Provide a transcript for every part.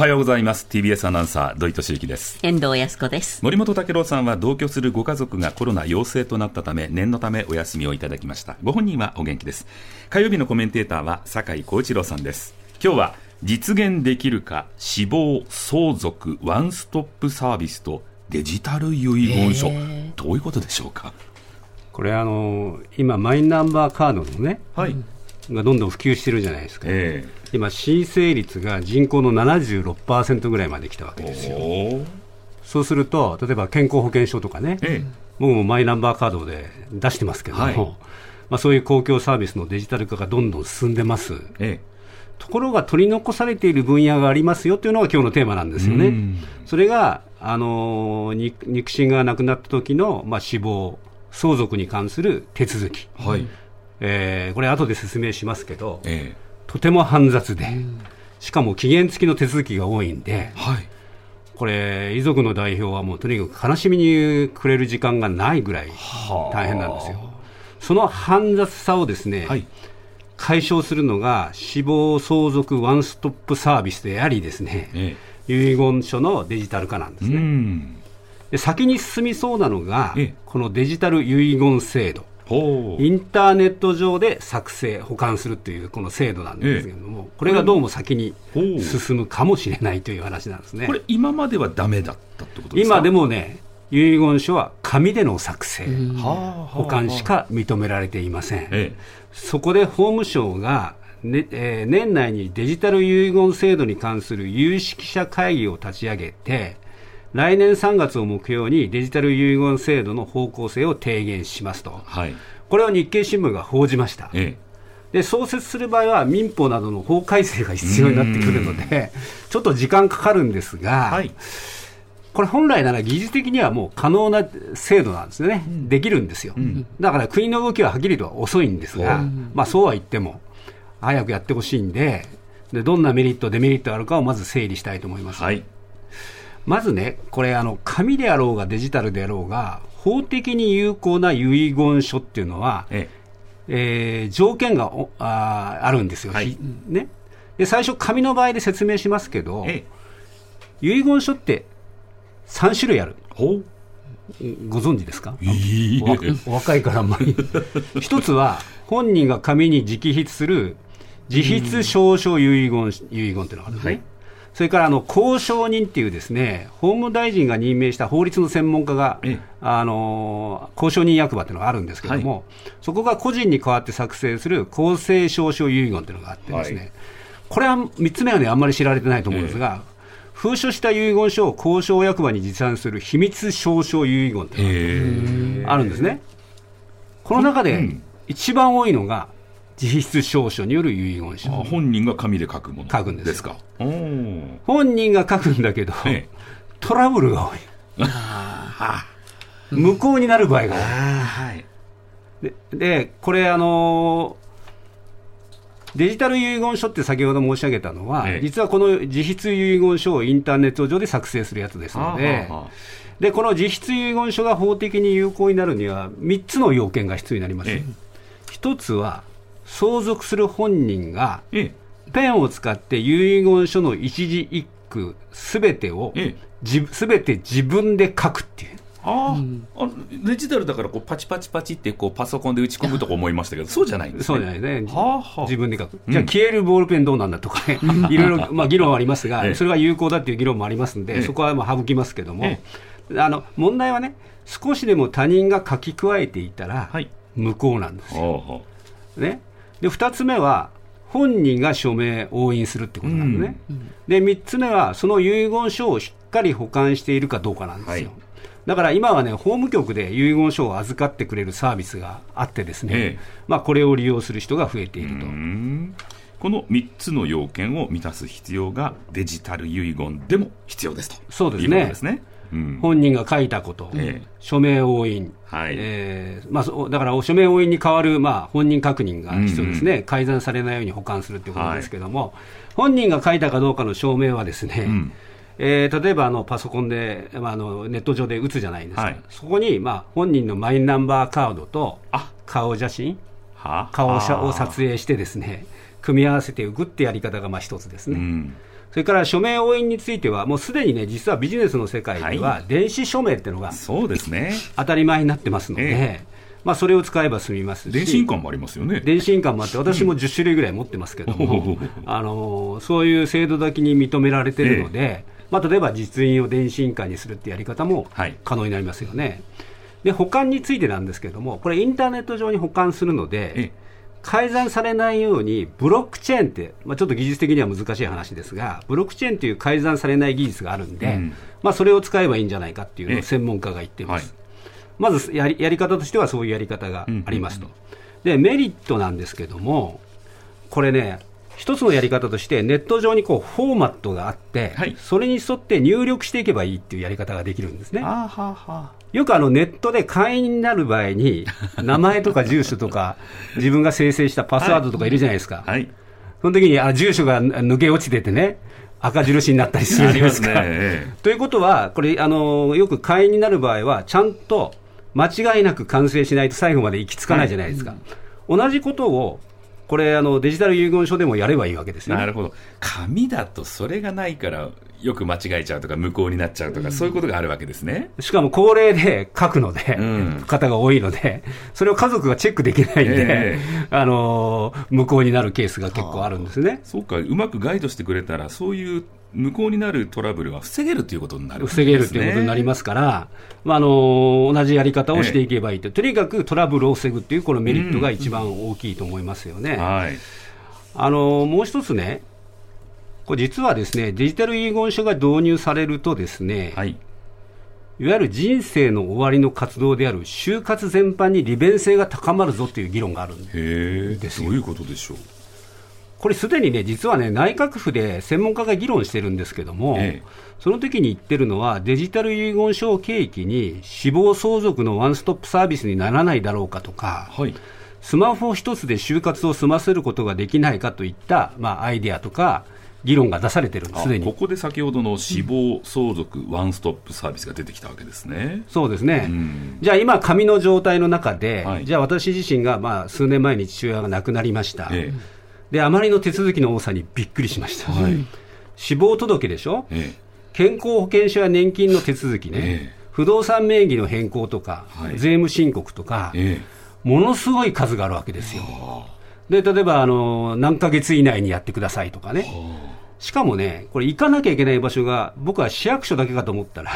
はようございます。TBS アナウンサー土井敏之です。遠藤康子です。森本武郎さんは同居するご家族がコロナ陽性となったため念のためお休みをいただきました。ご本人はお元気です。火曜日のコメンテーターは酒井光一郎さんです。今日は実現できるか死亡相続ワンストップサービスとデジタル遺言書、どういうことでしょうか？これあの今マイナンバーカードのね、はい、がどんどん普及してるじゃないですか、えー、今、申請率が人口の76%ぐらいまで来たわけですよ。そうすると、例えば健康保険証とかね、えー、僕もマイナンバーカードで出してますけども、はい、まあ、そういう公共サービスのデジタル化がどんどん進んでます。えーところが取り残されている分野がありますよというのが今日のテーマなんですよね。それが、あの肉親が亡くなった時の、まあ、死亡、相続に関する手続き、はい、えー、これ、後で説明しますけど、えー、とても煩雑で、しかも期限付きの手続きが多いんで、はい、これ、遺族の代表はもうとにかく悲しみにくれる時間がないぐらい大変なんですよ。その煩雑さをですね、はい、解消するのが死亡相続ワンストップサービスでありですね、ええ、遺言書のデジタル化なんですね。で先に進みそうなのが、え、このデジタル遺言制度。インターネット上で作成、保管するというこの制度なんですけれども、これがどうも先に進むかもしれないという話なんですね。これ、今まではだめだったってことですか？今でもね、遺言書は紙での作成、保管しか認められていません。ええ、そこで法務省が、ねえー、年内にデジタル遺言制度に関する有識者会議を立ち上げて、来年3月を目標にデジタル遺言制度の方向性を提言しますと、はい、これを日経新聞が報じました。ええ。で創設する場合は民法などの法改正が必要になってくるので、ちょっと時間かかるんですが、はい、これ、本来なら技術的にはもう可能な制度なんですよね、うん、できるんですよ、うん、だから国の動きははっきりと遅いんですが、まあ、そうは言っても、早くやってほしいんでで、どんなメリット、デメリットあるかをまず整理したいと思います。はいまずね、これ、あの紙であろうがデジタルであろうが、法的に有効な遺言書っていうのは、ええ。えー、条件がああるんですよ、はい、ね。で、最初、紙の場合で説明しますけど、え遺言書って3種類ある。ご存知ですか？お若いからあんまり。一つは、本人が紙に直筆する自筆証書遺言遺言っていうのがあるんですね。はいそれからあの交渉人っていうですね法務大臣が任命した法律の専門家が、あの交渉人役場っていうのがあるんですけれども、はい、そこが個人に代わって作成する公正証書遺言っていうのがあってですね、はい、これは3つ目はね、あんまり知られてないと思うんですが、封書した遺言書を交渉役場に持参する秘密証書遺言っていうのがあるんですね。この中で一番多いのが、自筆証書による遺言書。本人が紙で書くもの書くんですですか？本人が書くんだけど、ええ、トラブルが多い。無効になる場合が多い。はい、でで、これ、あのデジタル遺言書って先ほど申し上げたのは、ええ、実はこの自筆遺言書をインターネット上で作成するやつですので、でこの自筆遺言書が法的に有効になるには、3つの要件が必要になります。え、1つは相続する本人が、ペンを使って遺言書の一字一句すべてを、すべて自分で書くっていう。あ、うん、あデジタルだからこうパチパチパチってこうパソコンで打ち込むとか思いましたけど、そうじゃないんですね。そうじゃないね。はあはあ、自分で書く。じゃあ、消えるボールペンどうなんだとかね、いろいろ、まあ、議論はありますが、それが有効だっていう議論もありますんで、そこはまあ省きますけども、あの問題はね、少しでも他人が書き加えていたら、無効なんですよ。ね、で2つ目は、本人が署名、押印するってことなんですね、うん、で3つ目は、その遺言書をしっかり保管しているかどうかなんですよ。はい、だから今はね、法務局で遺言書を預かってくれるサービスがあって、ですね、ええ、まあ、これを利用する人が増えていると。この3つの要件を満たす必要がデジタル遺言でも必要ですと。そうですね。ですね。うん、本人が書いたこと、ええ、署名押印、はい。えーまあ、だから署名押印に代わる、まあ、本人確認が必要ですね、うんうん、改ざんされないように保管するということですけれども、はい、本人が書いたかどうかの証明はですね、うん。えー、例えばあのパソコンで、まあ、あのネット上で打つじゃないですか、はい、そこに、まあ、本人のマイナンバーカードと顔写真、顔を撮影してですね、組み合わせていくってやり方がまあ一つですね。うんそれから署名押印については、もうすでにね、実はビジネスの世界では、電子署名っていうのが、そうですね。当たり前になってますので、まあ、それを使えば済みますし、電子印鑑もありますよね。電子印鑑もあって、私も10種類ぐらい持ってますけども、あのそういう制度だけに認められてるので、まあ、例えば実印を電子印鑑にするってやり方も可能になりますよね。で保管についてなんですけれども、これ、インターネット上に保管するので、改ざんされないように、ブロックチェーンって、まあ、ちょっと技術的には難しい話ですが、ブロックチェーンという改ざんされない技術があるんで、うん、まあ、それを使えばいいんじゃないかっていうのを専門家が言っています。まずやりやり方としてはそういうやり方がありますと。で、メリットなんですけども、これね、一つのやり方として、ネット上にこうフォーマットがあって、はい、それに沿って入力していけばいいっていうやり方ができるんですね。ははよくあのネットで会員になる場合に、名前とか住所とか、自分が生成したパスワードとかいるじゃないですか。はい、その時にあ住所が抜け落ちててね、赤印になったりするじゃないですか。ね、ということは、これあの、よく会員になる場合は、ちゃんと間違いなく完成しないと最後まで行き着かないじゃないですか。はい、同じことをこれあの、デジタル遺言書でもやればいいわけですね。なるほど。紙だとそれがないから、よく間違えちゃうとか、無効になっちゃうとか、うん、そういうことがあるわけですね。しかも高齢で書くので、うん、方が多いので、それを家族がチェックできないんで、えー、あの無効になるケースが結構あるんですね。そうか、うまくガイドしてくれたら、そういう無効になるトラブルは防げるということになる、ね、防げるということになりますから、まあ、あの同じやり方をしていけばいいと、えとにかくトラブルを防ぐという、このメリットが一番大きいと思いますよね。うん、はい。あのもう一つね、これ実はですねデジタル遺言書が導入されると、ですね、はい、いわゆる人生の終わりの活動である就活全般に利便性が高まるぞという議論があるんですよ。どういうことでしょう？これすでにね、実はね、内閣府で専門家が議論してるんですけども、ええ、その時に言ってるのは、デジタル遺言書を契機に、死亡相続のワンストップサービスにならないだろうかとか、はい、スマホ一つで就活を済ませることができないかといった、まあ、アイデアとか、議論が出されてるんですここで先ほどの死亡相続ワンストップサービスが出てきたわけですね。そうですね。うん、じゃあ今、紙の状態の中で、はい、じゃあ私自身がまあ数年前に父親が亡くなりました。ええで、あまりの手続きの多さにびっくりしました。はい、死亡届でしょ、ええ、健康保険証や年金の手続きね、え、不動産名義の変更とか、はい、税務申告とか、ものすごい数があるわけですよ。で、例えば、あの、何ヶ月以内にやってくださいとかね。しかもね、これ行かなきゃいけない場所が、僕は市役所だけかと思ったら、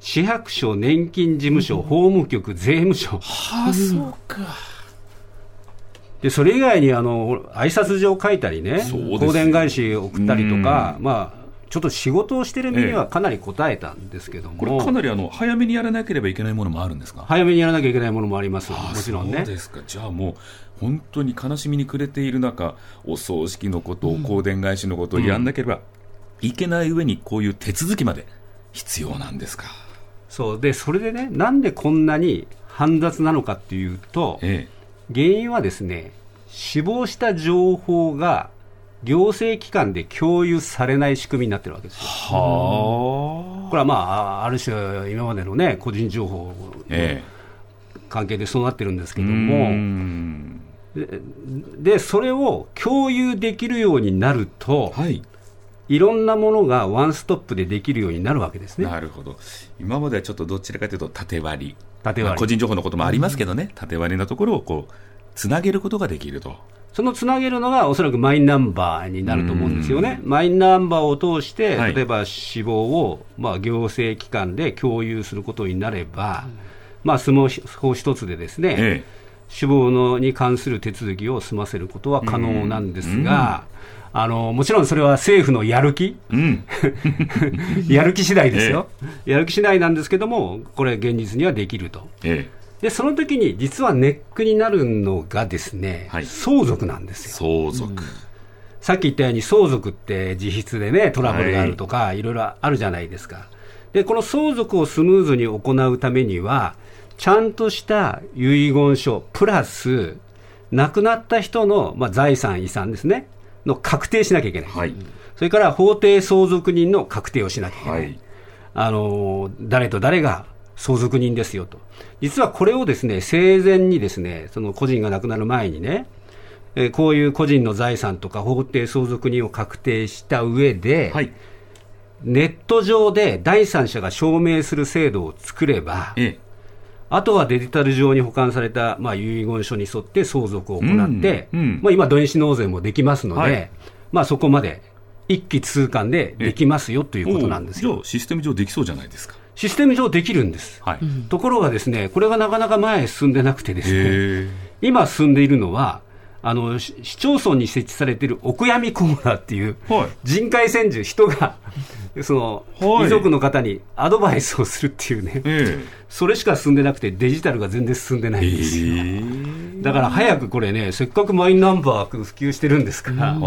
市役所、年金事務所、法務局、税務署。はあ、そうか。でそれ以外にあの挨拶状書いたりね、香典返し送ったりとか、まあ、ちょっと仕事をしてる身にはかなり応えたんですけども、これ、かなりあの早めにやらなければいけないものもあるんですか？早めにやらなきゃいけないものもあります、もちろんね。そうですか。じゃあもう本当に悲しみに暮れている中、お葬式のこと、香典返しのことをやらなければいけない上に、こういう手続きまで必要なんですか？そう。でそれでね、なんでこんなに煩雑なのかっていうと、ええ原因はですね、死亡した情報が行政機関で共有されない仕組みになってるわけですよ。はこれはまあ、ある種、今までのね、個人情報の関係でそうなってるんですけども、でで、それを共有できるようになると、はい、いろんなものがワンストップでできるようになるわけですね。なるほど。今まではちょっとどちらかというと縦割り。縦割り。個人情報のこともありますけどね、縦割りのところをこう、つなげることができると。そのつなげるのがおそらくマイナンバーになると思うんですよね。マイナンバーを通して、例えば死亡を、まあ、行政機関で共有することになれば、まあ、スマホ一つでですね、ええ、死亡のに関する手続きを済ませることは可能なんですが、あのもちろんそれは政府のやる気、うん、やる気次第ですよ、ええ、やる気次第なんですけども、これ、現実にはできると。ええ。でその時に実はネックになるのがですね、はい、相続なんですよ。相続、うん、さっき言ったように相続って自筆でねトラブルがあるとか、はい、いろいろあるじゃないですか。でこの相続をスムーズに行うためにはちゃんとした遺言書プラス亡くなった人の、まあ、財産遺産ですね。の確定しなきゃいけない、はい、それから法定相続人の確定をしなきゃいけない、はい、あの誰と誰が相続人ですよと。実はこれをですね、生前にですね、その個人が亡くなる前にね、えー、こういう個人の財産とか法定相続人を確定した上で、はい、ネット上で第三者が証明する制度を作れば、ええ、あとはデジタル上に保管された、まあ、遺言書に沿って相続を行って、うんうん、まあ、今、電子納税もできますので、はい、まあ、そこまで一気通貫でできますよということなんですよ。じゃあ、システム上できそうじゃないですか。システム上できるんです。はい、ところがですね、これがなかなか前へ進んでなくてですね、今進んでいるのは、あの市町村に設置されているお悔やみコーナーっていう、はい、人海戦術、人がその、はい、遺族の方にアドバイスをするっていうね、えー、それしか進んでなくて、デジタルが全然進んでないんですよ。えー、だから早くこれね、せっかくマイナンバー普及してるんですから、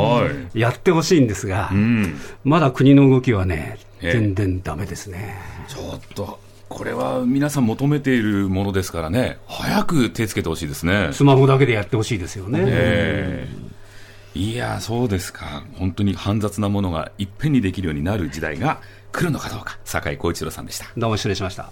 やってほしいんですが、うん、まだ国の動きはね、全然だめですね。ちょっとこれは皆さん求めているものですからね、早く手つけてほしいですね。スマホだけでやってほしいですよね。えー、いや、そうですか。本当に煩雑なものがいっぺんにできるようになる時代が来るのかどうか。酒井浩一郎さんでした。どうも失礼しました。